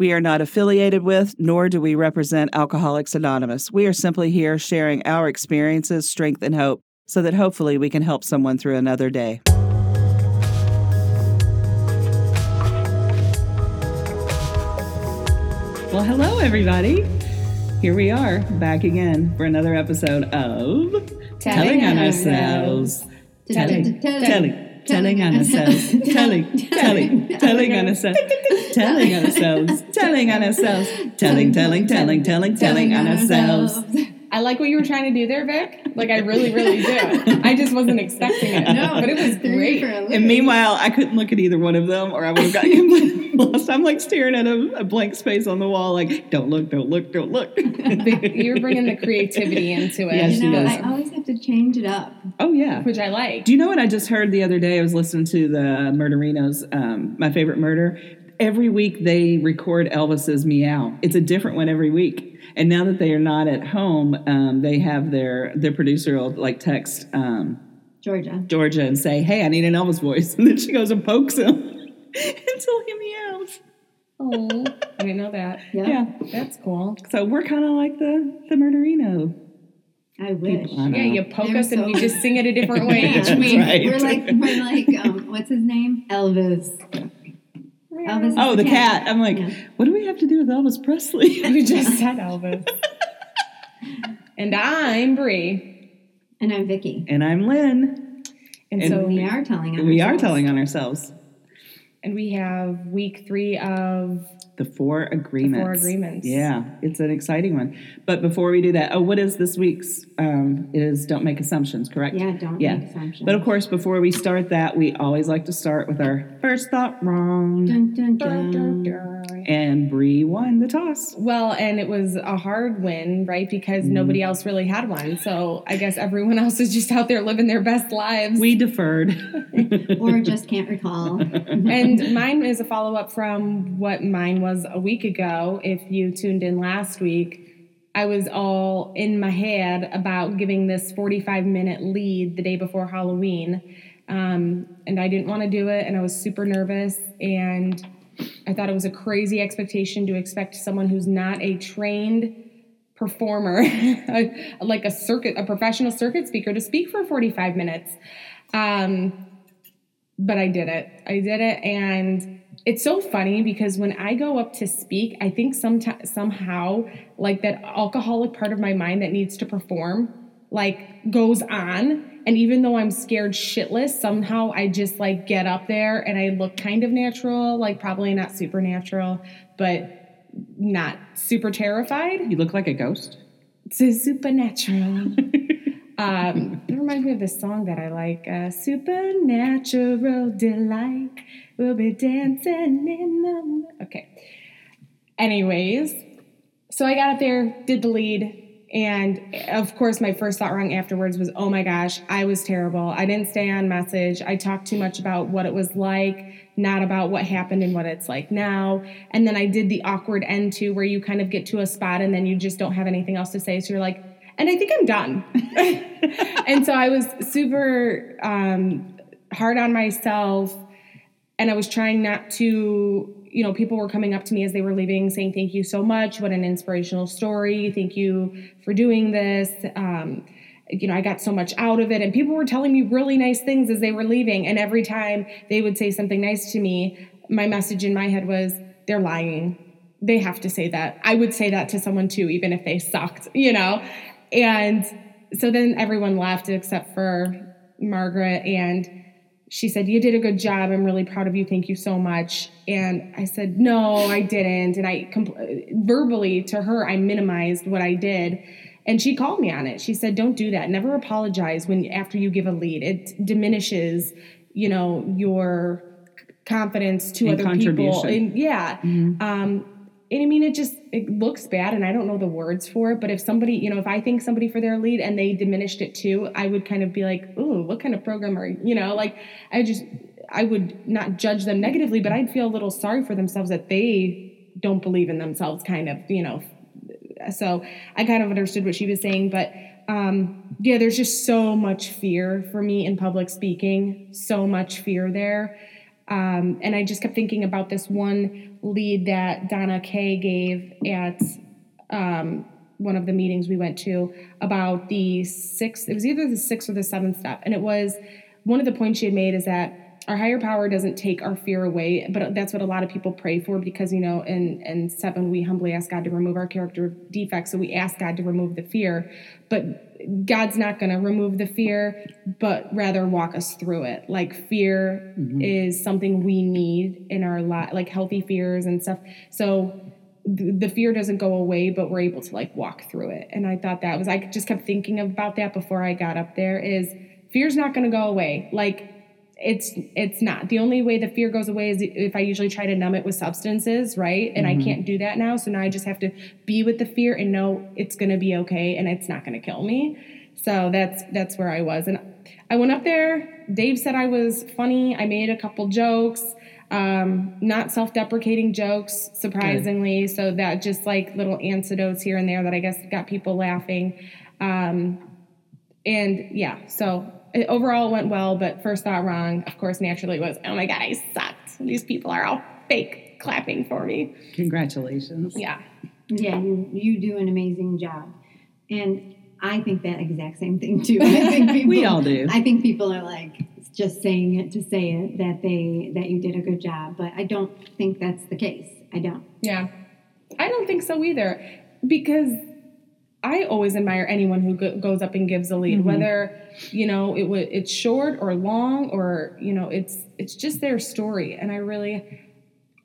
We are not affiliated with, nor do we represent Alcoholics Anonymous. We are simply here sharing our experiences, strength, and hope so that hopefully we can help someone through another day. Well, hello, everybody. Here we are back again for another episode of Telling on on Ourselves. Telling, Telling, telling, telling on ourselves. Telling, telling, telling on ourselves. Telling on ourselves. Telling on ourselves. Telling, telling, telling, telling, telling on ourselves. I like what you were trying to do there, Vic. Like I really, really do. I just wasn't expecting it. No, but it was great. And meanwhile, I couldn't look at either one of them, or I would have gotten completely lost. I'm like staring at a, a blank space on the wall, like, don't look, don't look, don't look. Vic, You're bringing the creativity into it, Yes, she You know, does. I always have to change it up. Oh, yeah. which I like. Do you know what I just heard the other day? I was listening to the Murderinos, um, my favorite murder. Every week they record Elvis's meow. It's a different one every week. And now that they are not at home, um, they have their their producer will like text um, Georgia. Georgia and say, "Hey, I need an Elvis voice," and then she goes and pokes him until he meows. Oh, I didn't know that. Yeah. Yeah. That's cool. So we're kind of like the the Murderino. I wish. People, I. Yeah, you poke They're us and we just sing it a different way Yeah, each I week. right. We're like we're like um, what's his name? Elvis. Elvis. Oh, the cat. I'm like, Yeah. what do we have to do with Elvis Presley? we just said Elvis. and I'm Bree. And I'm Vicky. and I'm Lynn. And, And so We are telling on We are telling on ourselves. and we have week three of The four agreements. four agreements. Yeah, it's an exciting one. But before we do that, oh, what is this week's? Um, is don't make assumptions, correct? Yeah, don't Yeah. make assumptions. But of course, before we start that, we always like to start with our first thought wrong. Dun, dun, Dun, dun. dun, dun. And Bree won the toss. Well, and it was a hard win, right? Because Mm. nobody else really had one. So I guess everyone else is just out there living their best lives. We deferred. or just can't recall. and mine is a follow up from what mine was a week ago. If you tuned in last week, I was all in my head about giving this 45 minute lead the day before Halloween. Um, and I didn't want to do it, and I was super nervous. And I thought it was a crazy expectation to expect someone who's not a trained performer, like a circuit, a professional circuit speaker, to speak for 45 minutes. Um, but I did it. I did it, and it's so funny because when I go up to speak, I think sometimes somehow like that alcoholic part of my mind that needs to perform like goes on. And even though I'm scared shitless, somehow I just like get up there and I look kind of natural, like probably not supernatural, but not super terrified. you look like a ghost. It's a supernatural. um, it reminds me of this song that I like. Uh, supernatural delight. We'll be dancing in the. Okay. Anyways, so I got up there, did the lead, and of course, my first thought wrong afterwards was, oh my gosh, I was terrible. I didn't stay on message. I talked too much about what it was like, not about what happened and what it's like now. And then I did the awkward end too, where you kind of get to a spot and then you just don't have anything else to say. So you're like, and I think I'm done. and so I was super um, hard on myself and I was trying not to, you know, people were coming up to me as they were leaving saying, Thank you so much. What an inspirational story. Thank you for doing this. Um, you know, I got so much out of it. And people were telling me really nice things as they were leaving. And every time they would say something nice to me, my message in my head was, They're lying. They have to say that. I would say that to someone too, even if they sucked, you know? And so then everyone left except for Margaret. And she said, You did a good job. I'm really proud of you. Thank you so much. And I said, No, I didn't. And I compl- verbally to her, I minimized what I did. And she called me on it. She said, Don't do that. Never apologize when after you give a lead. It diminishes, you know, your confidence to And other people. contribution. And yeah. Um, and I mean, it just it looks bad, and I don't know the words for it. But if somebody, you know, if I thank somebody for their lead and they diminished it too, I would kind of be like, "Ooh, what kind of program are you?" You know, like I just I would not judge them negatively, but I'd feel a little sorry for themselves that they don't believe in themselves, kind of, you know. So I kind of understood what she was saying, but um, yeah, there's just so much fear for me in public speaking, so much fear there Um, and I just kept thinking about this one lead that Donna Kay gave at um, one of the meetings we went to about the sixth, it was either the sixth or the seventh step. And it was one of the points she had made is that our higher power doesn't take our fear away, but that's what a lot of people pray for because, you know, in, in seven, we humbly ask God to remove our character defects. So we ask God to remove the fear, but God's not going to remove the fear, but rather walk us through it. Like fear mm-hmm. is something we need in our life, like healthy fears and stuff. So the fear doesn't go away, but we're able to like walk through it. And I thought that was, I just kept thinking about that before I got up there is fear's not going to go away. Like it's it's not. The only way the fear goes away is if i usually try to numb it with substances right? And mm-hmm. i can't do that now. So now i just have to be with the fear and know it's going to be okay and it's not going to kill me. So that's that's where i was. And i went up there. Dave said i was funny. I made a couple jokes um, not self-deprecating jokes surprisingly. Good. so that just like little antidotes here and there that i guess got people laughing. Um, and yeah so it overall went well, but first thought wrong, of course, naturally was, oh my God, I sucked. These people are all fake clapping for me. Congratulations. Yeah. Yeah, you, you do an amazing job. And I think that exact same thing too. I think people, we all do. I think people are like just saying it to say it that they that you did a good job, but I don't think that's the case. I don't. Yeah. I don't think so either because I always admire anyone who go- goes up and gives a lead, mm-hmm. whether you know it w- it's short or long or you know it's it's just their story. And I really,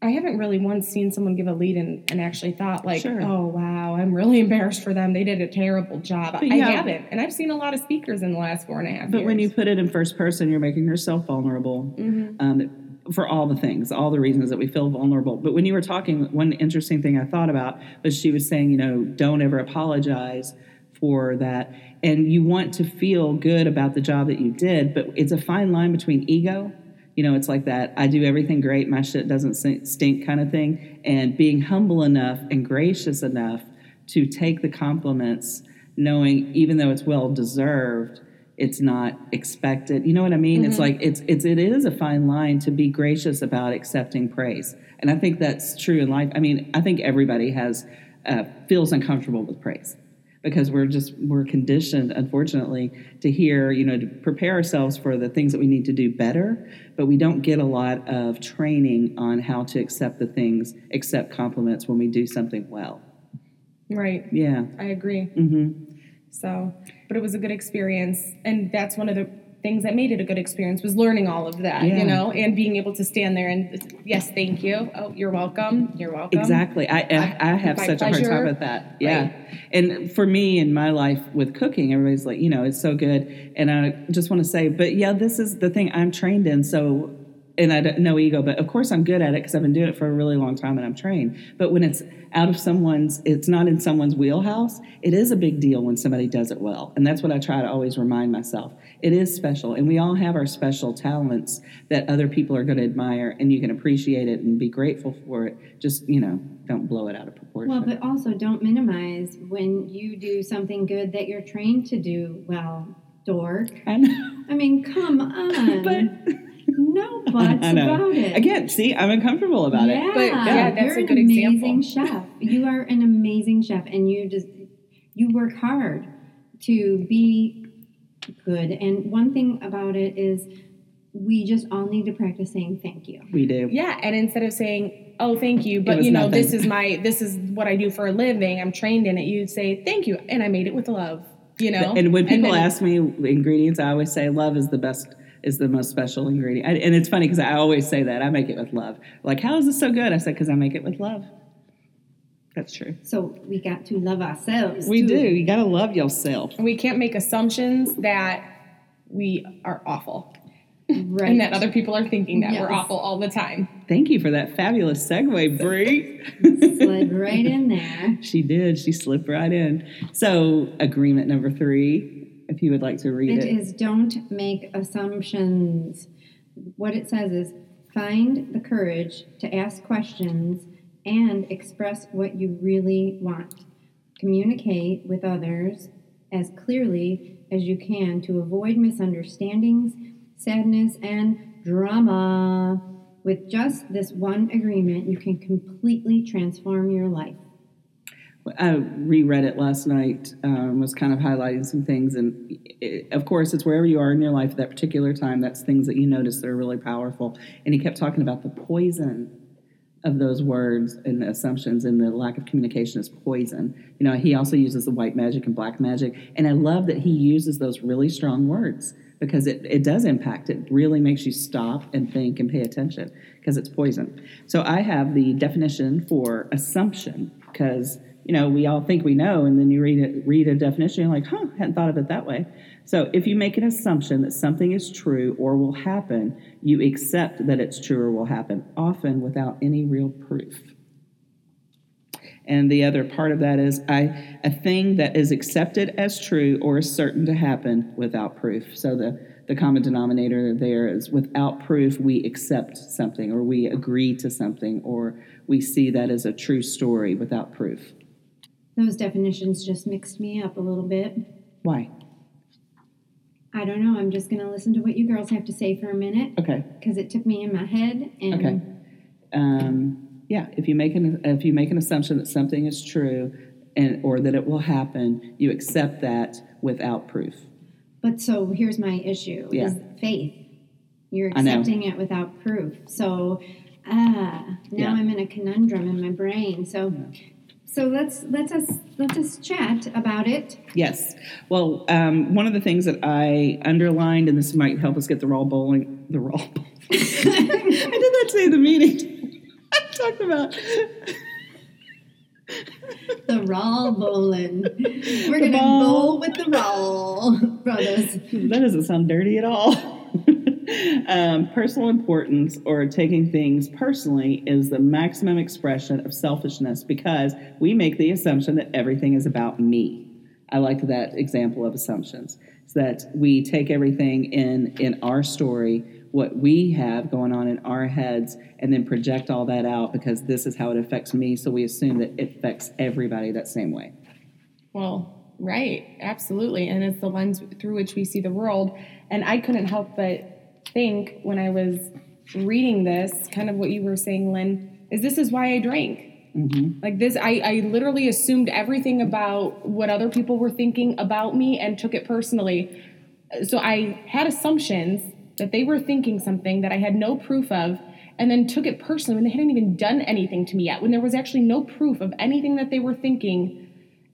I haven't really once seen someone give a lead and, and actually thought like, sure. oh wow, I'm really embarrassed for them. They did a terrible job. But I yeah. haven't, and I've seen a lot of speakers in the last four and a half. But years. when you put it in first person, you're making yourself vulnerable. Mm-hmm. Um, for all the things, all the reasons that we feel vulnerable. But when you were talking, one interesting thing I thought about was she was saying, you know, don't ever apologize for that. And you want to feel good about the job that you did, but it's a fine line between ego. You know, it's like that I do everything great, my shit doesn't stink kind of thing, and being humble enough and gracious enough to take the compliments, knowing even though it's well deserved, it's not expected. You know what i mean? Mm-hmm. it's like it's it's it is a fine line to be gracious about accepting praise. And i think that's true in life. I mean i think everybody has uh, feels uncomfortable with praise because we're just we're conditioned unfortunately to hear you know to prepare ourselves for the things that we need to do better. But we don't get a lot of training on how to accept the things accept compliments when we do something well. Right. Yeah. I agree. Mm-hmm. so but it was a good experience. And that's one of the things that made it a good experience was learning all of that, yeah. you know, and being able to stand there and yes, thank you. Oh, you're welcome. You're welcome. Exactly. I I, I have such pleasure. a hard time with that. Yeah. Right. And for me in my life with cooking, everybody's like, you know, it's so good. And I just want to say, but yeah, this is the thing I'm trained in. So and I don't, no ego, but of course I'm good at it because I've been doing it for a really long time and I'm trained. But when it's out of someone's, it's not in someone's wheelhouse, it is a big deal when somebody does it well. And that's what I try to always remind myself. It is special. And we all have our special talents that other people are going to admire and you can appreciate it and be grateful for it. Just, you know, don't blow it out of proportion. Well, but also don't minimize when you do something good that you're trained to do well, dork. I know. I mean, come on. but no buts about it. Again, see, I'm uncomfortable about yeah. it. But yeah, that's You're a good an amazing example. chef. You are an amazing chef, and you just you work hard to be good. And one thing about it is we just all need to practice saying thank you. We do. Yeah, and instead of saying, "Oh, thank you," but you know, nothing. this is my this is what I do for a living. I'm trained in it. You say, "Thank you," and I made it with love. You know. And when people and then, ask me ingredients, I always say, "Love is the best." Is the most special ingredient. and it's funny because I always say that. I make it with love. Like, how is this so good? I said, because I make it with love. That's true. So we got to love ourselves. We too. do. You got to love yourself. We can't make assumptions that we are awful. Right. and that other people are thinking that yes. we're awful all the time. Thank you for that fabulous segue, Bree. Slid right in there. She did. She slipped right in. So, agreement number three if you would like to read it. It is don't make assumptions. What it says is find the courage to ask questions and express what you really want. Communicate with others as clearly as you can to avoid misunderstandings, sadness, and drama. with just this one agreement, you can completely transform your life. I reread it last night. Um, was kind of highlighting some things, and it, of course, it's wherever you are in your life at that particular time. That's things that you notice that are really powerful. And he kept talking about the poison of those words and the assumptions, and the lack of communication is poison. You know, he also uses the white magic and black magic, and I love that he uses those really strong words because it, it does impact. It really makes you stop and think and pay attention because it's poison. So I have the definition for assumption because you know, we all think we know, and then you read it, read a definition, you're like, huh, hadn't thought of it that way. So if you make an assumption that something is true or will happen, you accept that it's true or will happen, often without any real proof. And the other part of that is I, a thing that is accepted as true or is certain to happen without proof. So the, the common denominator there is without proof, we accept something or we agree to something or we see that as a true story without proof. Those definitions just mixed me up a little bit. Why? I don't know. I'm just going to listen to what you girls have to say for a minute Okay. because it took me in my head. And Okay. Um, yeah, if you make an if you make an assumption that something is true and or that it will happen, you accept that without proof. But so here's my issue: Yeah. is faith. You're accepting it without proof. So ah, now Yeah. I'm in a conundrum in my brain. So so let's let's let us chat about it. Yes. Well, um, one of the things that I underlined, and this might help us get the raw bowling, the raw. Bowling. I did that today in the meeting. I talked about The raw bowling. We're gonna ball. bowl with the raw brothers. that doesn't sound dirty at all. Um, personal importance or taking things personally is the maximum expression of selfishness because we make the assumption that everything is about me. I like that example of assumptions. That we take everything in in our story, what we have going on in our heads, and then project all that out because this is how it affects me. So we assume that it affects everybody that same way. Well, right, absolutely. And it's the lens through which we see the world. And I couldn't help but think when I was reading this, kind of what you were saying, Lynn, is this is why I drank. Mm-hmm. Like this, I, I literally assumed everything about what other people were thinking about me and took it personally. So I had assumptions that they were thinking something that I had no proof of, and then took it personally when they hadn't even done anything to me yet, when there was actually no proof of anything that they were thinking.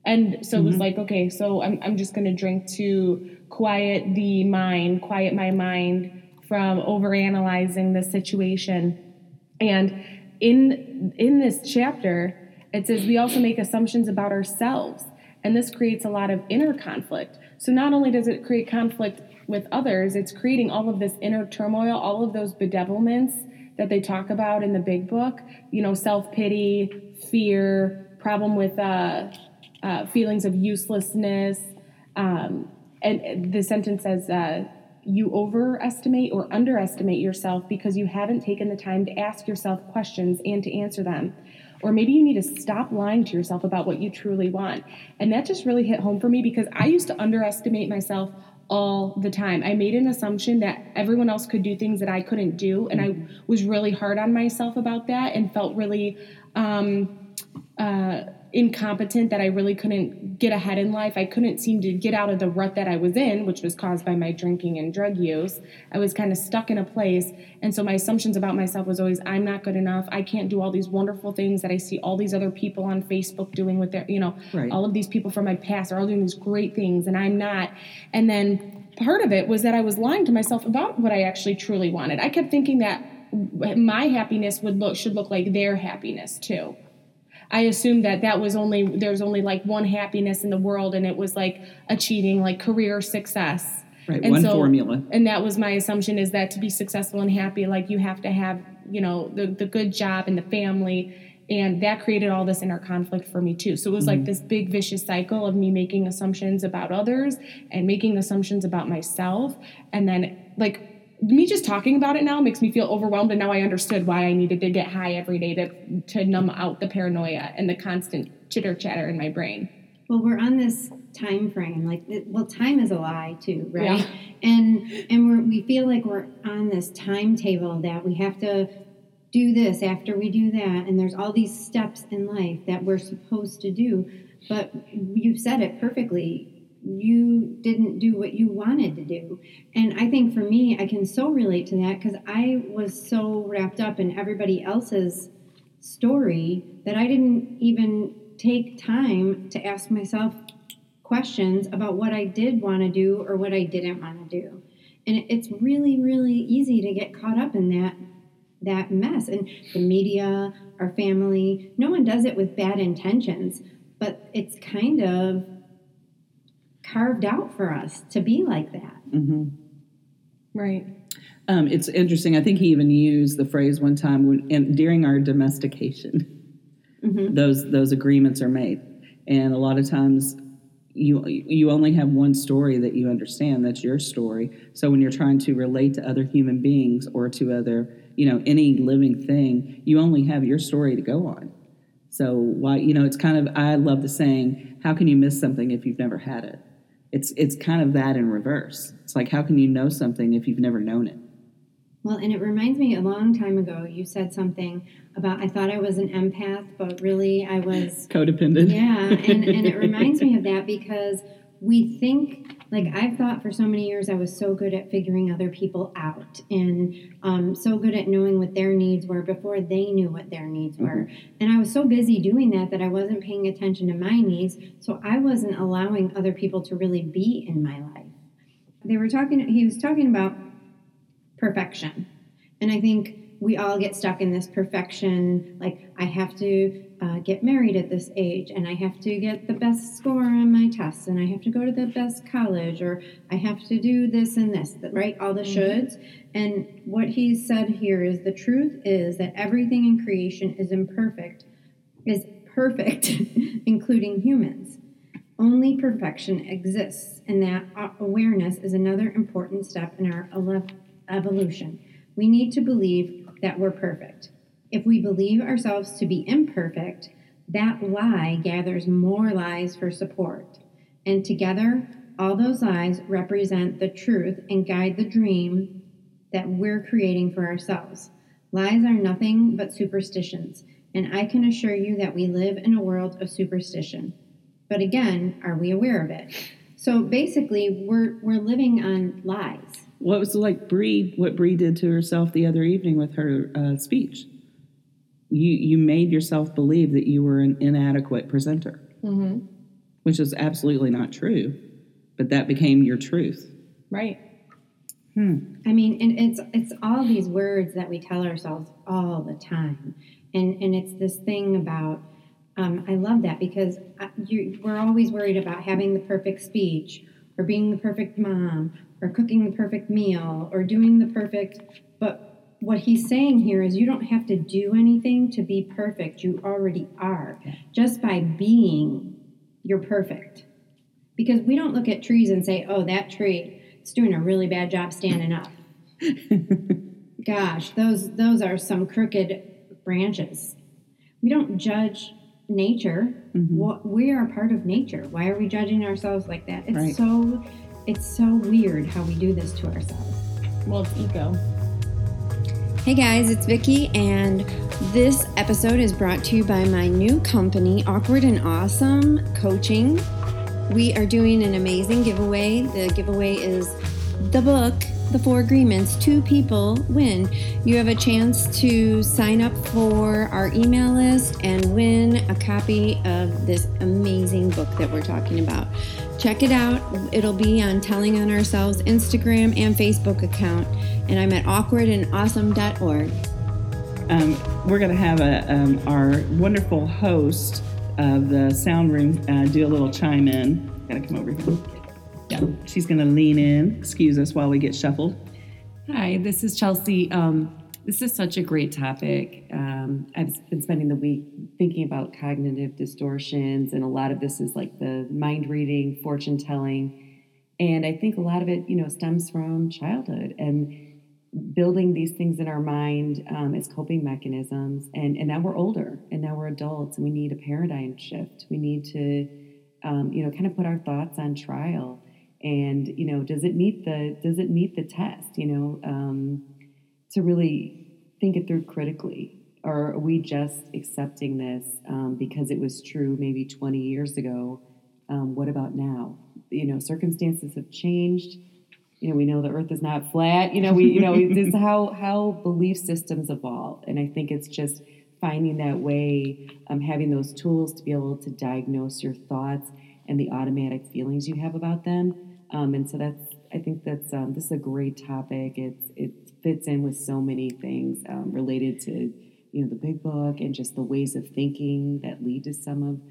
And so it was mm-hmm. like, okay, so I'm, I'm just going to drink to quiet the mind, quiet my mind from overanalyzing the situation. And in in this chapter, it says we also make assumptions about ourselves, and this creates a lot of inner conflict. So not only does it create conflict with others, it's creating all of this inner turmoil, all of those bedevilments that they talk about in the big book. You know, self pity, fear, problem with uh, uh, feelings of uselessness. Um, and the sentence says, uh, you overestimate or underestimate yourself because you haven't taken the time to ask yourself questions and to answer them. Or maybe you need to stop lying to yourself about what you truly want. And that just really hit home for me because I used to underestimate myself all the time. I made an assumption that everyone else could do things that I couldn't do. And I was really hard on myself about that and felt really um, uh, incompetent that I really couldn't get ahead in life. I couldn't seem to get out of the rut that I was in, which was caused by my drinking and drug use. I was kind of stuck in a place. And so my assumptions about myself was always, I'm not good enough. I can't do all these wonderful things that I see all these other people on Facebook doing with their, you know, Right. all of these people from my past are all doing these great things and I'm not. And then part of it was that I was lying to myself about what I actually truly wanted. I kept thinking that my happiness would look should look like their happiness too. I assumed that that was only there's only like one happiness in the world, and it was like achieving like career success. Right, And one so- formula. And that was my assumption is that to be successful and happy, like you have to have you know the the good job and the family, and that created all this inner conflict for me too. So it was like mm-hmm. this big vicious cycle of me making assumptions about others and making assumptions about myself, and then like me just talking about it now makes me feel overwhelmed and now i understood why i needed to get high every day to, to numb out the paranoia and the constant chitter chatter in my brain Well, we're on this time frame. Like, well, time is a lie too, right? Yeah. And and we're we feel like we're on this timetable that we have to do this after we do that, and there's all these steps in life that we're supposed to do. But you've said it perfectly. You didn't do what you wanted to do. And I think for me, I can so relate to that because I was so wrapped up in everybody else's story that I didn't even take time to ask myself questions about what I did want to do or what I didn't want to do. And it's really, really easy to get caught up in that that mess. And the media, our family, no one does it with bad intentions, but it's kind of carved out for us to be like that. hmm Right. Um, it's interesting. I think he even used the phrase one time when, and during our domestication. Mhm. Those those agreements are made, and a lot of times you you only have one story that you understand. That's your story. So when you're trying to relate to other human beings or to other you know any living thing, you only have your story to go on. So why you know it's kind of I love the saying, "How can you miss something if you've never had it?" It's it's kind of that in reverse. It's like how can you know something if you've never known it? Well, and it reminds me a long time ago, you said something about I thought I was an empath, but really I was Codependent. Yeah, and, and it reminds me of that because we think, like, I've thought for so many years I was so good at figuring other people out and um, so good at knowing what their needs were before they knew what their needs were. And I was so busy doing that that I wasn't paying attention to my needs, so I wasn't allowing other people to really be in my life. They were talking, he was talking about perfection. And I think we all get stuck in this perfection like, I have to uh, get married at this age, and I have to get the best score on my tests, and I have to go to the best college, or I have to do this and this, right? All the shoulds. And what he said here is the truth is that everything in creation is imperfect, is perfect, including humans. Only perfection exists, and that awareness is another important step in our ele- evolution. We need to believe that we're perfect. If we believe ourselves to be imperfect, that lie gathers more lies for support. And together, all those lies represent the truth and guide the dream that we're creating for ourselves. Lies are nothing but superstitions, and I can assure you that we live in a world of superstition. But again, are we aware of it? So basically, we're, we're living on lies. What was like Bree? What Bree did to herself the other evening with her uh, speech? You you made yourself believe that you were an inadequate presenter, Mm-hmm. which is absolutely not true. But that became your truth. Right. I mean, and it's it's all these words that we tell ourselves all the time, and and it's this thing about. Um, I love that because you, we're always worried about having the perfect speech, or being the perfect mom, or cooking the perfect meal, or doing the perfect. But what he's saying here is you don't have to do anything to be perfect. You already are. Just by being, you're perfect. Because we don't look at trees and say, "Oh, that tree." It's doing a really bad job standing up. Gosh, those those are some crooked branches. We don't judge nature. Mm-hmm. What we are part of nature. Why are we judging ourselves like that? It's Right. so it's so weird how we do this to ourselves. Well, it's ego. Hey guys, it's Vicky, and this episode is brought to you by my new company, Awkward and Awesome Coaching. We are doing an amazing giveaway. The giveaway is the book, The Four Agreements. Two people win. You have a chance to sign up for our email list and win a copy of this amazing book that we're talking about. Check it out. It'll be on Telling on Ourselves Instagram and Facebook account. And I'm at awkwardandawesome.org. Um, we're going to have a, um, our wonderful host of the sound room uh, do a little chime in. Got to come over here. Yeah, she's going to lean in. Excuse us while we get shuffled. Hi, this is Chelsea. Um, this is such a great topic. Um, I've been spending the week thinking about cognitive distortions, and a lot of this is like the mind reading, fortune telling. And I think a lot of it, you know, stems from childhood and building these things in our mind um, as coping mechanisms. And, and now we're older and now we're adults and we need a paradigm shift. We need to, um, you know, kind of put our thoughts on trial. And, you know, does it meet the, does it meet the test, you know, um, to really think it through critically. Or are we just accepting this um, because it was true maybe 20 years ago? Um, what about now? You know, circumstances have changed. You know, we know the Earth is not flat. You know, we you know this is how how belief systems evolve, and I think it's just finding that way, um, having those tools to be able to diagnose your thoughts and the automatic feelings you have about them. Um, and so that's I think that's um, this is a great topic. It's it fits in with so many things um, related to you know the big book and just the ways of thinking that lead to some of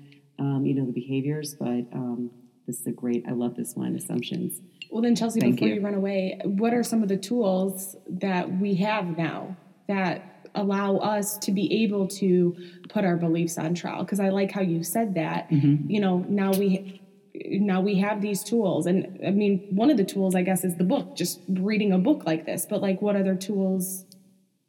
um, you know the behaviors but um, this is a great i love this one assumptions Well, then, Chelsea, Thank before you. you. run away, what are some of the tools that we have now that allow us to be able to put our beliefs on trial? Because I like how you said that. You know, now we now we have these tools, and I mean, one of the tools, I guess, is the book. Just reading a book like this. But like, what other tools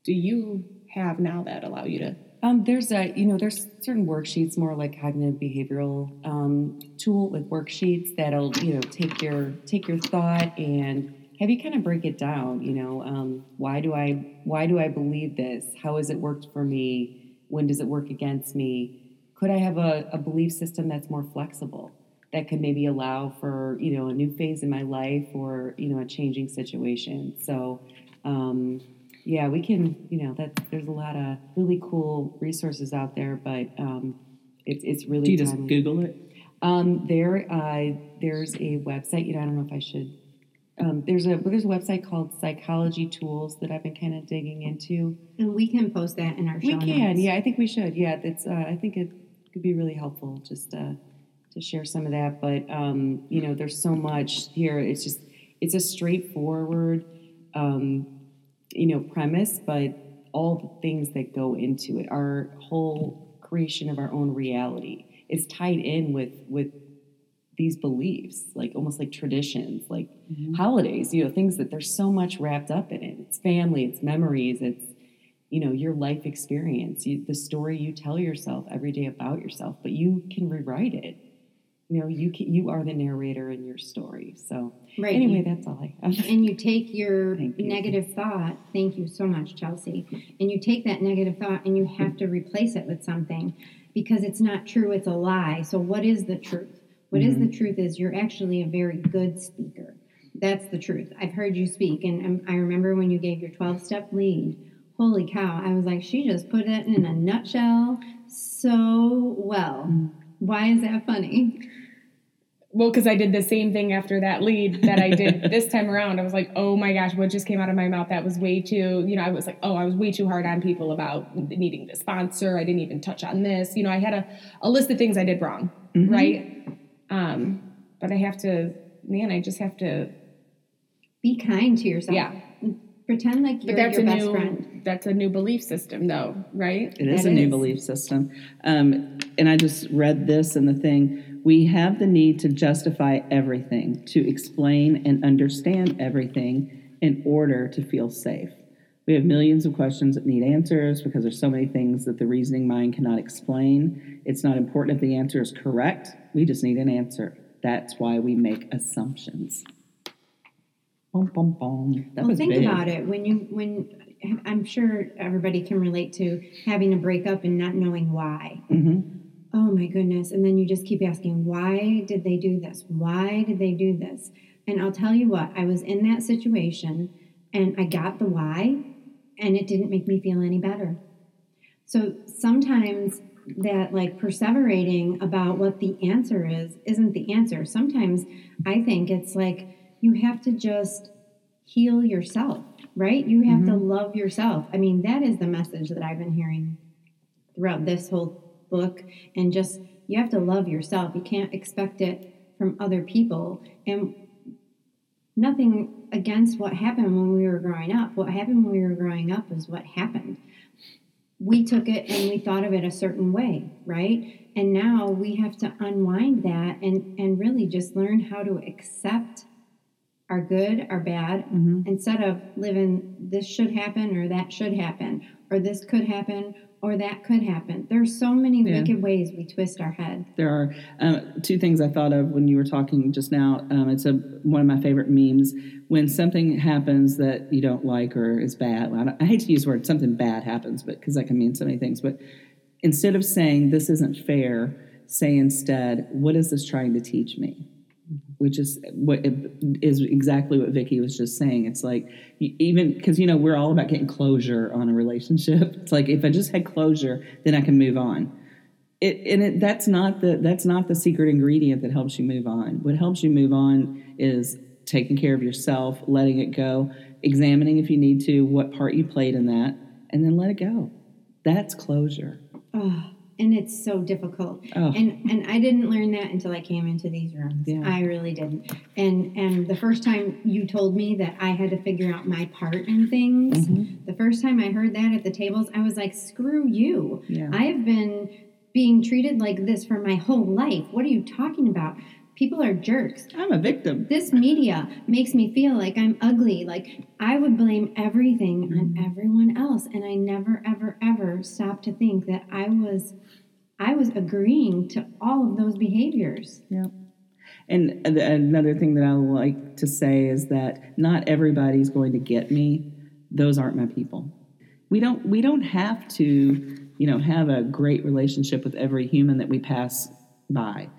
do you have now that allow you to? Um, there's a, you know, there's certain worksheets, more like cognitive behavioral um, tool with worksheets that'll, you know, take your take your thought and have you kind of break it down. You know, um, why do I why do I believe this? How has it worked for me? When does it work against me? Could I have a, a belief system that's more flexible that could maybe allow for you know a new phase in my life or you know a changing situation? So. Um, yeah, we can. You know, that there's a lot of really cool resources out there, but um, it's it's really. Do you just. Google it? Um, there, uh, there's a website. You know, I don't know if I should. Um, there's a there's a website called Psychology Tools that I've been kind of digging into. And we can post that in our show We can, notes. yeah, I think we should. Yeah, that's. Uh, I think it could be really helpful just uh, to share some of that. But um, you know, there's so much here. It's just it's a straightforward, um, you know, premise, but all the things that go into it, our whole creation of our own reality, is tied in with with these beliefs, like almost like traditions, like holidays. You know, things that there's so much wrapped up in it. It's family, it's memories, it's you know your life experience you, the story you tell yourself every day about yourself but you can rewrite it you know you can, you are the narrator in your story. So Right. anyway that's all i have. And you take your you. negative thought thank you so much chelsea. And you take that negative thought and you have to replace it with something because it's not true it's a lie. So what is the truth? What is the truth is you're actually a very good speaker. That's the truth. I've heard you speak and um, i remember when you gave your 12 step lead holy cow i was like she just put it in a nutshell so well. Why is that funny Well, because I did the same thing after that lead that I did this time around. I was like, oh my gosh, what just came out of my mouth? That was way too, you know, I was like, oh, I was way too hard on people about needing the sponsor. I didn't even touch on this. You know, I had a, a list of things I did wrong, right? Um, but I have to, man, I just have to, be kind to yourself Yeah. pretend like you're but that's your a best new, friend that's a new belief system though, right? It is That a new belief system. Um, and I just read this in the thing. We have the need to justify everything, to explain and understand everything in order to feel safe. We have millions of questions that need answers because there's so many things that the reasoning mind cannot explain. It's not important if the answer is correct. We just need an answer. That's why we make assumptions. Bum, bum, bum. Well was think big. about it when you when i'm sure everybody can relate to having a breakup and not knowing why Mhm. Oh my goodness. And then you just keep asking why did they do this? Why did they do this? And i'll tell you what i was in that situation and i got the why and it didn't make me feel any better. So sometimes that like perseverating about what the answer is isn't the answer. Sometimes i think it's like you have to just heal yourself right? You have to mm-hmm. love yourself. I mean that is the message that i've been hearing throughout this whole book and just you have to love yourself. You can't expect it from other people. And nothing against what happened when we were growing up. What happened when we were growing up is what happened. We took it and we thought of it a certain way right? And now we have to unwind that and and really just learn how to accept our good our bad mm-hmm. instead of living this should happen or that should happen or this could happen or that could happen. There's so many Yeah. wicked ways we twist our head. There are um, two things I thought of when you were talking just now. Um, it's a one of my favorite memes. When something happens that you don't like or is bad, I, I hate to use the word something bad happens, but because that can mean so many things. But instead of saying this isn't fair, say instead, what is this trying to teach me? Which is what is exactly what Vicky was just saying. It's like even because you know we're all about getting closure on a relationship. It's like if I just had closure, then I can move on it, and it, that's not the that's not the secret ingredient that helps you move on. What helps you move on is taking care of yourself, letting it go, examining if you need to what part you played in that, and then let it go. That's closure. Oh, and it's so difficult. Oh. And and I didn't learn that until I came into these rooms. Yeah. I really didn't. And and the first time you told me that I had to figure out my part in things, Mm-hmm. the first time I heard that at the tables, I was like, "Screw you! Yeah. I have been being treated like this for my whole life. What are you talking about? People are jerks." I'm a victim. This media makes me feel like I'm ugly. Like I would blame everything on mm-hmm. everyone else, and I never, ever, ever stopped to think that I was, I was agreeing to all of those behaviors. Yeah. And another thing that I like to say is that not everybody's going to get me. Those aren't my people. We don't we don't have to, you know, have a great relationship with every human that we pass by.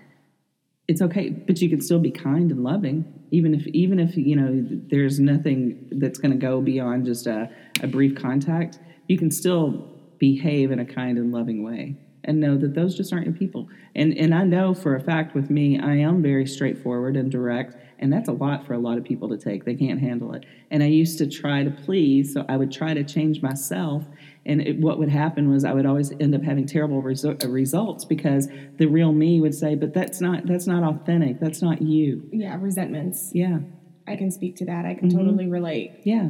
It's okay, but you can still be kind and loving, even if even if you know there's nothing that's going to go beyond just a, a brief contact. You can still behave in a kind and loving way, and know that those just aren't your people. And and I know for a fact with me, I am very straightforward and direct, and that's a lot for a lot of people to take. They can't handle it. And I used to try to please, so I would try to change myself. And it, what would happen was I would always end up having terrible resu- results because the real me would say, "But that's not that's not authentic. That's not you." Yeah, resentments. Yeah, I can speak to that. I can Mm-hmm. totally relate. yeah,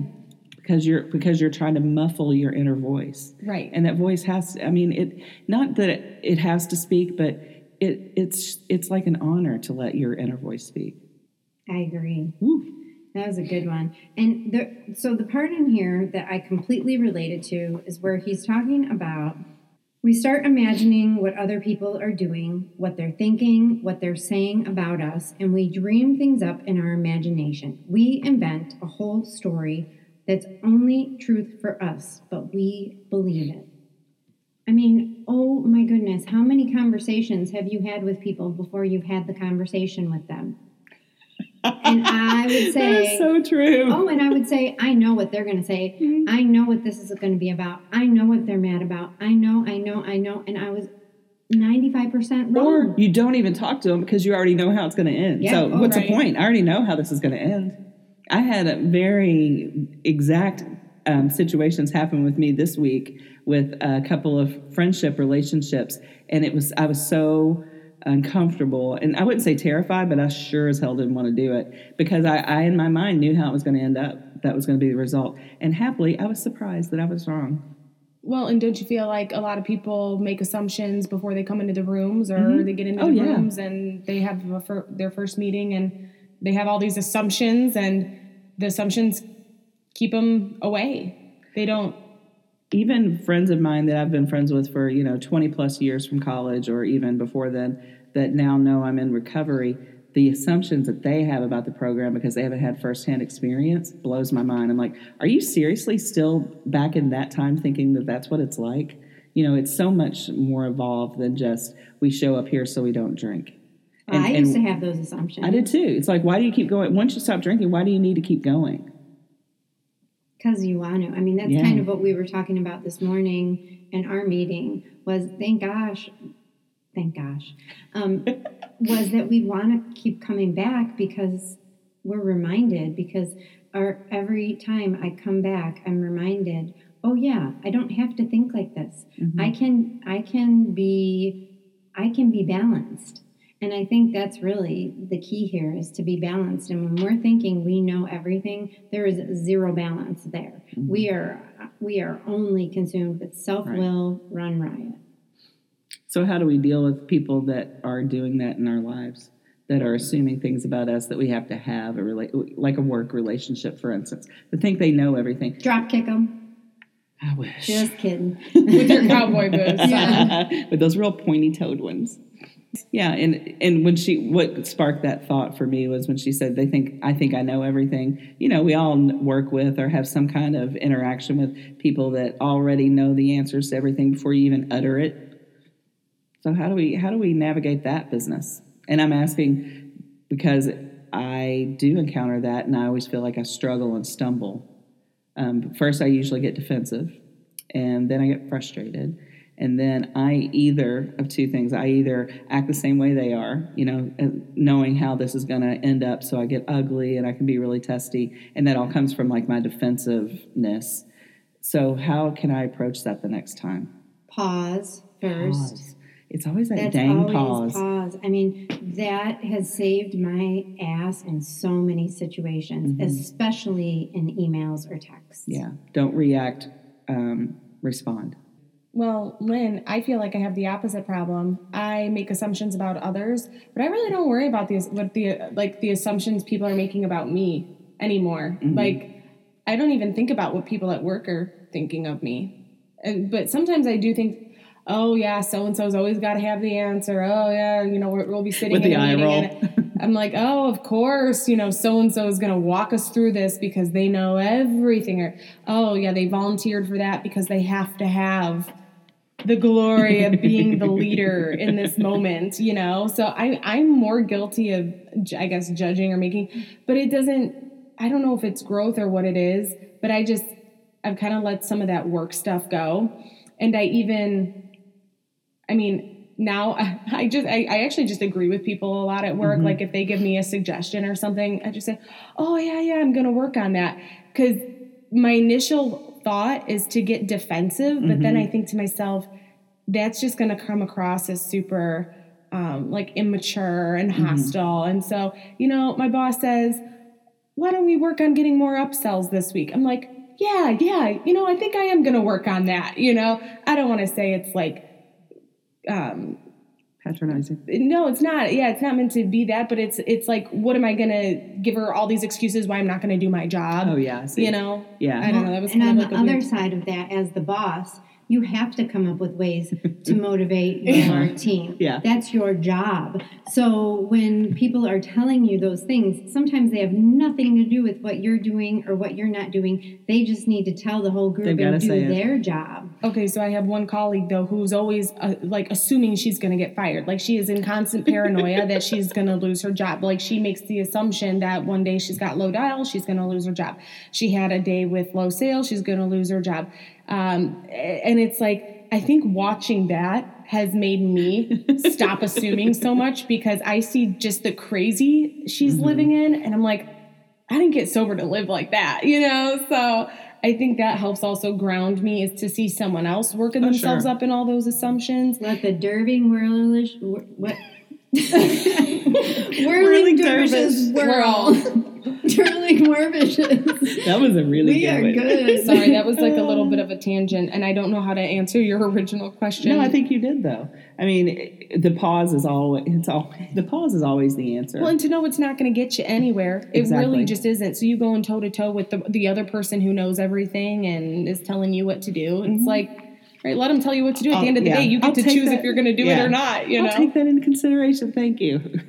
because you're because you're trying to muffle your inner voice. Right. and that voice has to, i mean it not that it, it has to speak but it it's it's like an honor to let your inner voice speak I agree. Woo. That was a good one. And the, so the part in here that I completely related to is where he's talking about we start imagining what other people are doing, what they're thinking, what they're saying about us, and we dream things up in our imagination. We invent a whole story that's only truth for us, but we believe it. I mean, oh my goodness, how many conversations have you had with people before you've had the conversation with them? And I would say, is so true Oh, and I would say, I know what they're going to say. Mm-hmm. I know what this is going to be about. I know what they're mad about. I know, I know, I know. And I was 95% wrong. or you don't even talk to them because you already know how it's going to end Yeah, so oh, what's right. the point i already know how this is going to end i had a very exact um, situations happen with me this week with a couple of friendship relationships and it was i was so uncomfortable and i wouldn't say terrified but i sure as hell didn't want to do it because i, I in my mind knew how it was going to end up that was going to be the result. And happily i was surprised that i was wrong. Well, and don't you feel like a lot of people make assumptions before they come into the rooms or they get into Oh, the yeah. rooms and they have a fir- their first meeting and they have all these assumptions and the assumptions keep them away. They don't. even friends of mine that I've been friends with for you know 20 plus years from college or even before then that now know I'm in recovery the assumptions that they have about the program because they haven't had firsthand experience blows my mind I'm like are you seriously still back in that time thinking that that's what it's like you know it's so much more evolved than just we show up here so we don't drink And- I used and to have those assumptions. I did too it's like why do you keep going once you stop drinking why do you need to keep going Because you want to. I mean, that's Yeah. kind of what we were talking about this morning in our meeting was thank gosh, thank gosh, um, was that we want to keep coming back because we're reminded because our every time I come back, I'm reminded, oh yeah, I don't have to think like this. I can I can be I can be balanced. And I think that's really the key here is to be balanced. And when we're thinking we know everything, there is zero balance there. Mm-hmm. We are we are only consumed with self-will run riot. So, how do we deal with people that are doing that in our lives? That are assuming things about us that we have to have a rela- like a work relationship, for instance, that think they know everything. Drop kick them. I wish. Just kidding. with your cowboy boots. Yeah. with those real pointy toed ones. Yeah, and and when she what sparked that thought for me was when she said they think I think I know everything. You know, we all work with or have some kind of interaction with people that already know the answers to everything before you even utter it. So how do we how do we navigate that business? And I'm asking because I do encounter that, and I always feel like I struggle and stumble. Um, first, I usually get defensive, and then I get frustrated, and then I either of two things. I either act the same way they are, you know, knowing how this is going to end up, so I get ugly and I can be really testy, and that all comes from like my defensiveness. So how can I approach that the next time? Pause first. Pause. It's always that That's dang always pause. pause. I mean, that has saved my ass in so many situations, especially in emails or texts. Mm-hmm. Yeah. Don't react. Um, respond. Well, Lynn, I feel like I have the opposite problem. I make assumptions about others, but I really don't worry about these what the like the assumptions people are making about me anymore. Mm-hmm. Like I don't even think about what people at work are thinking of me. And but sometimes I do think, oh yeah, so and so's always got to have the answer. Oh yeah, you know we're, we'll be sitting With in the a eye roll. I'm like, oh, of course, you know, so and so is going to walk us through this because they know everything. Or, oh, yeah, they volunteered for that because they have to have the glory of being the leader in this moment, you know? So I, I'm more guilty of, I guess, judging or making, but it doesn't, I don't know if it's growth or what it is, but I just, I've kind of let some of that work stuff go. And I even, I mean, now I just I, I actually just agree with people a lot at work. Mm-hmm. Like if they give me a suggestion or something, I just say, "Oh yeah, yeah, I'm gonna work on that." Because my initial thought is to get defensive, but then I think to myself, that's just gonna come across as super um, like immature and hostile. And so, you know, my boss says, "Why don't we work on getting more upsells this week?" I'm like, "Yeah, yeah, you know, I think I am gonna work on that." You know, I don't want to say it's like um Patronizing. no it's not yeah it's not meant to be that but it's it's like what am i gonna give her all these excuses why i'm not gonna do my job Oh yeah. See. you know Yeah. i don't know that was and kind on of the a other weird, side of that, as the boss, you have to come up with ways to motivate your team. Yeah. That's your job. So when people are telling you those things, sometimes they have nothing to do with what you're doing or what you're not doing. They just need to tell the whole group They've gotta and do say it. their job. okay so i have one colleague though who's always uh, like assuming she's gonna get fired like she is in constant paranoia that she's gonna lose her job like she makes the assumption that one day she's got low dial she's gonna lose her job she had a day with low sales she's gonna lose her job um, and it's like i think watching that has made me stop assuming so much because i see just the crazy she's living in and i'm like I didn't get sober to live like that, you know? So I think that helps also ground me is to see someone else working Oh, themselves sure. up in all those assumptions. Let the derving whirlish what Whirling whirling dervishes whirl. Whirling dervishes. That was a really We good are one. good. Sorry, that was like a little bit of a tangent, and I don't know how to answer your original question. No, I think you did though. I mean, the pause is always it's all the pause is always the answer. Well, and to know it's not going to get you anywhere, it Exactly. really just isn't. So you going toe to toe with the, the other person who knows everything and is telling you what to do. It's like, right, let them tell you what to do. At the I'll- end of the Mm-hmm. yeah. day, you get I'll to choose that- if you're going to do it or not. You I'll know, take that into consideration. Thank you.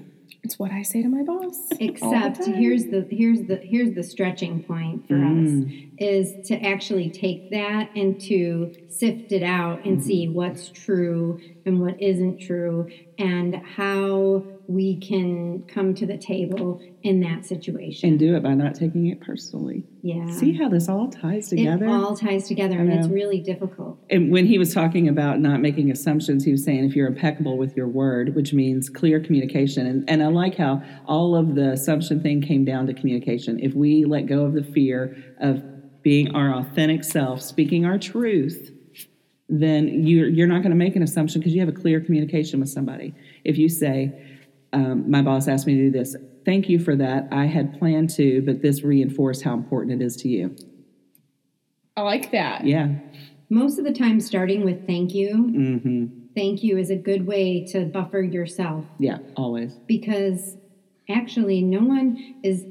It's what I say to my boss. all the Except here's the here's the here's the stretching point for us mm. is to actually take that and to sift it out and mm. see what's true and what isn't true and how we can come to the table in that situation. And do it by not taking it personally. yeah. See how this all ties together? it all ties together and it's really difficult. and when he was talking about not making assumptions, he was saying if you're impeccable with your word, which means clear communication. And, and I like how all of the assumption thing came down to communication. If we let go of the fear of being our authentic self, speaking our truth, then you're, you're not going to make an assumption because you have a clear communication with somebody. If you say, um, my boss asked me to do this, thank you for that. I had planned to, but this reinforced how important it is to you. I like that. Yeah. Most of the time starting with thank you, hmm thank you is a good way to buffer yourself Yeah, always. because actually no one is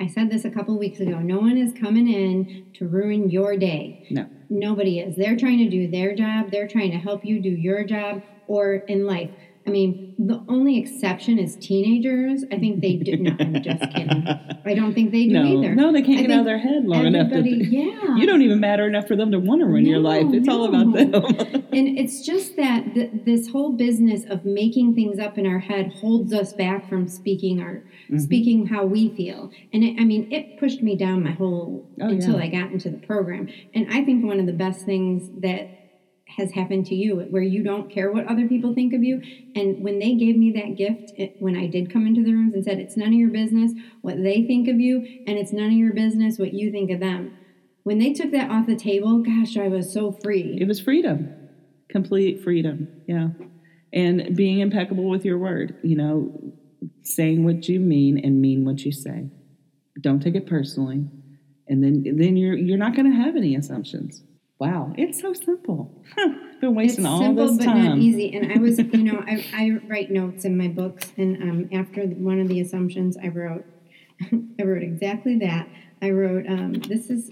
I said this a couple weeks ago. No one is coming in to ruin your day. No. Nobody is. They're trying to do their job. They're trying to help you do your job or in life. I mean, the only exception is teenagers. I think they do. No, I'm just kidding. I don't think they do No, either. no, they can't I get out of their head long enough. To, yeah. You don't even matter enough for them to want to run your life. It's all about them. And it's just that th- this whole business of making things up in our head holds us back from speaking our Mm-hmm. speaking how we feel. And it, I mean, it pushed me down my whole Oh, until yeah. I got into the program. And I think one of the best things that has happened to you where you don't care what other people think of you and when they gave me that gift it, when i did come into the rooms and said it's none of your business what they think of you and it's none of your business what you think of them when they took that off the table gosh i was so free it was freedom, complete freedom. Yeah. And being impeccable with your word, you know, saying what you mean and mean what you say. Don't take it personally. And then then you're you're not going to have any assumptions. Wow, it's so simple. Been wasting it's all simple this time. Simple but not easy and i was you know I, I write notes in my books and um, after one of the assumptions i wrote i wrote exactly that. I wrote um, this is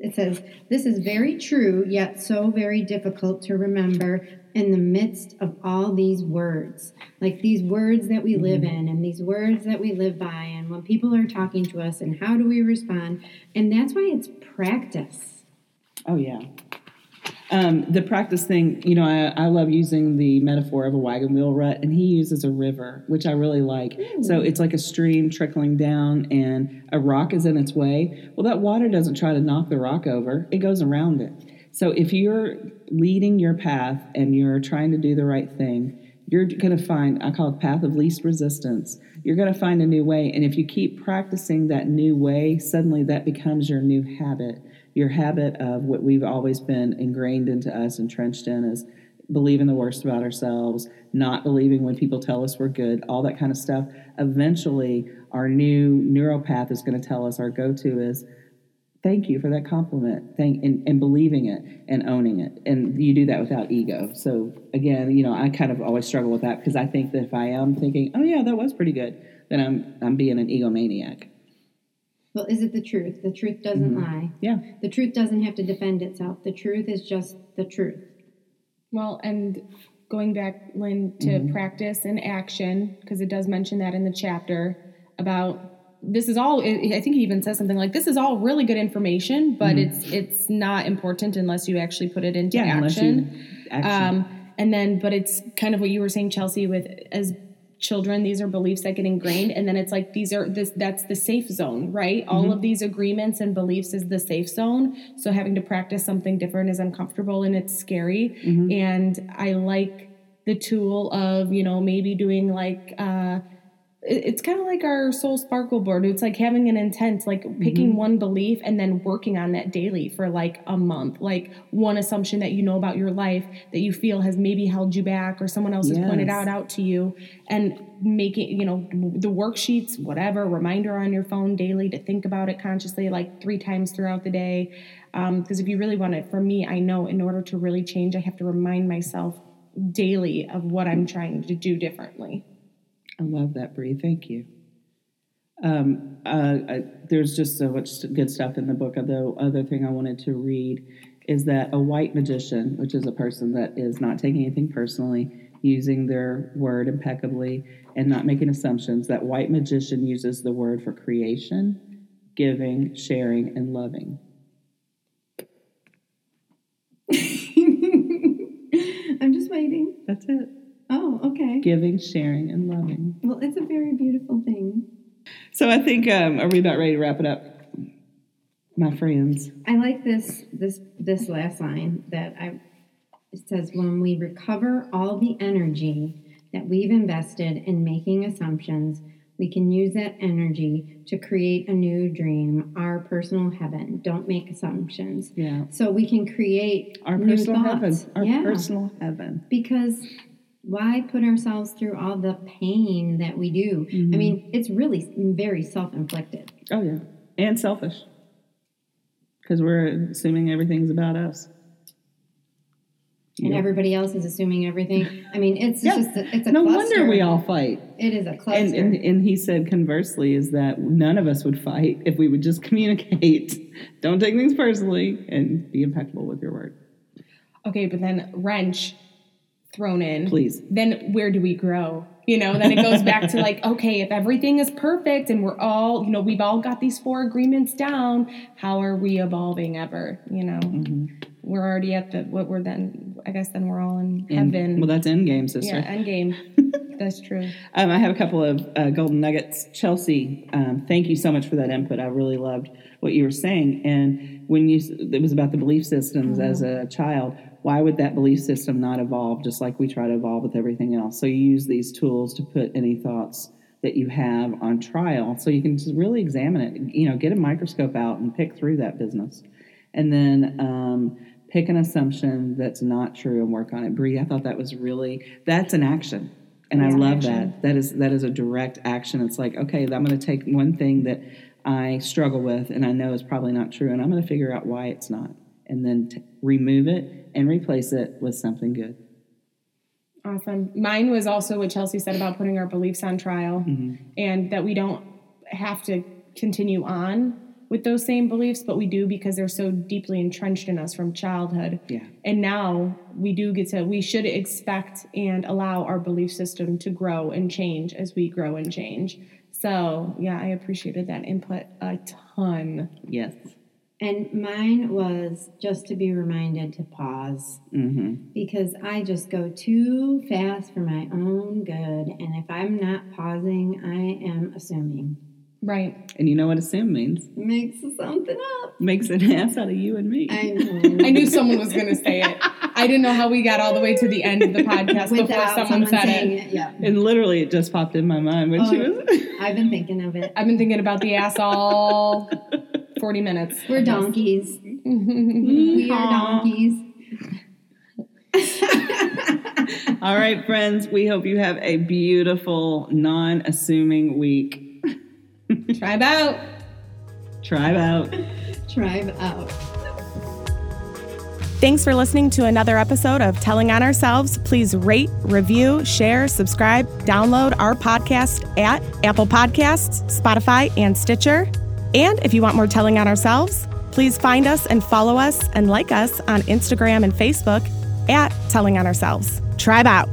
it says this is very true yet so very difficult to remember in the midst of all these words. Like these words that we live in and these words that we live by and when people are talking to us and how do we respond? And that's why it's practice Oh yeah. Um, the practice thing, you know, I, I love using the metaphor of a wagon wheel rut, and he uses a river, which I really like. So it's like a stream trickling down, and a rock is in its way. Well, that water doesn't try to knock the rock over; it goes around it. So if you're leading your path and you're trying to do the right thing, you're going to find, I call it path of least resistance. You're going to find a new way. And if you keep practicing that new way, suddenly that becomes your new habit. Your habit of what we've always been ingrained into us, entrenched in, is believing the worst about ourselves, not believing when people tell us we're good, all that kind of stuff. Eventually, our new neuropath is going to tell us our go to is, thank you for that compliment. Thank and, and believing it and owning it. And you do that without ego. So again you know i kind of always struggle with that because i think that if i am thinking oh yeah that was pretty good then i'm i'm being an egomaniac well is it the truth the truth doesn't mm-hmm. lie yeah The truth doesn't have to defend itself. The truth is just the truth. Well, and going back, Lynn, to mm-hmm. practice and action, because it does mention that in the chapter about this is all. I think he even says something like, "This is all really good information, but mm-hmm. it's it's not important unless you actually put it into yeah unless action." you action. Um, and then, but it's kind of what you were saying, Chelsea, with as children, these are beliefs that get ingrained. And then it's like, these are this, that's the safe zone, right? All of these agreements and beliefs is the safe zone. So having to practice something different is uncomfortable and it's scary. And I like the tool of, you know, maybe doing like, uh, it's kind of like our soul sparkle board. It's like having an intent, like picking mm-hmm. one belief and then working on that daily for like a month. Like one assumption that you know about your life that you feel has maybe held you back or someone else has pointed out out to you and making, you know, the worksheets, whatever, reminder on your phone daily to think about it consciously like three times throughout the day. Um, because if you really want it, for me, I know in order to really change, I have to remind myself daily of what I'm trying to do differently. I love that, Bree. Thank you. Um, uh, I, there's just so much good stuff in the book. The other thing I wanted to read is that a white magician, which is a person that is not taking anything personally, using their word impeccably, and not making assumptions, that white magician uses the word for creation, giving, sharing, and loving. I'm just waiting. That's it. Oh, okay. Giving, sharing, and loving. Well, it's a very beautiful thing. So I think, um, are we about ready to wrap it up? My friends. I like this this this last line that I it says when we recover all the energy that we've invested in making assumptions, we can use that energy to create a new dream, our personal heaven. Don't make assumptions. Yeah. So we can create Our personal heaven. Our yeah. personal heaven. because why put ourselves through all the pain that we do? Mm-hmm. I mean, it's really very self-inflicted. Oh yeah, and selfish, because we're assuming everything's about us. and Yep. everybody else is assuming everything. I mean, it's Yeah. just a, it's a no cluster. wonder we all fight. It is a cluster. And, and and he said conversely is that none of us would fight if we would just communicate. Don't take things personally and be impeccable with your word. Okay, but then wrench thrown in. Please. Then where do we grow? You know, then it goes back to like, okay, if everything is perfect and we're all, you know, we've all got these four agreements down, how are we evolving ever? You know, Mm-hmm. we're already at the what we're then. I guess then we're all in And- heaven. well, that's end game, sister. yeah, end game. that's true. Um, I have a couple of uh, golden nuggets. Chelsea, um, thank you so much for that input. I really loved what you were saying. And when you, it was about the belief systems as a child. Why would that belief system not evolve just like we try to evolve with everything else? So you use these tools to put any thoughts that you have on trial, so you can just really examine it. You know, get a microscope out and pick through that business, and then. Um, Pick an assumption that's not true and work on it. Bree, I thought that was really that's an action. And I an love that. That is that is a direct action. It's like, okay, I'm going to take one thing that I struggle with and I know is probably not true, and I'm going to figure out why it's not, and then t- remove it and replace it with something good. Awesome. Mine was also what Chelsea said about putting our beliefs on trial mm-hmm. and that we don't have to continue on with those same beliefs, but we do because they're so deeply entrenched in us from childhood. Yeah. And now we do get to, we should expect and allow our belief system to grow and change as we grow and change. So, yeah, I appreciated that input a ton. Yes. And mine was just to be reminded to pause Mm-hmm. because I just go too fast for my own good. And if I'm not pausing, I am assuming. Right. And you know what assume means? Makes something up. Makes an ass out of you and me. I know. I knew someone was going to say it. I didn't know how we got all the way to the end of the podcast before Without someone, said it. it. Yeah. and literally, it just popped in my mind when she Oh, was. I've been thinking of it. I've been thinking about the ass all 40 minutes. We're donkeys. we are donkeys. All right, friends. We hope you have a beautiful, non-assuming week. Try it out. Tribe out. Tribe out. Thanks for listening to another episode of Telling on Ourselves. Please rate, review, share, subscribe, download our podcast at Apple Podcasts, Spotify, and Stitcher. And if you want more Telling on Ourselves, please find us and follow us and like us on Instagram and Facebook at Telling on Ourselves. Tribe out.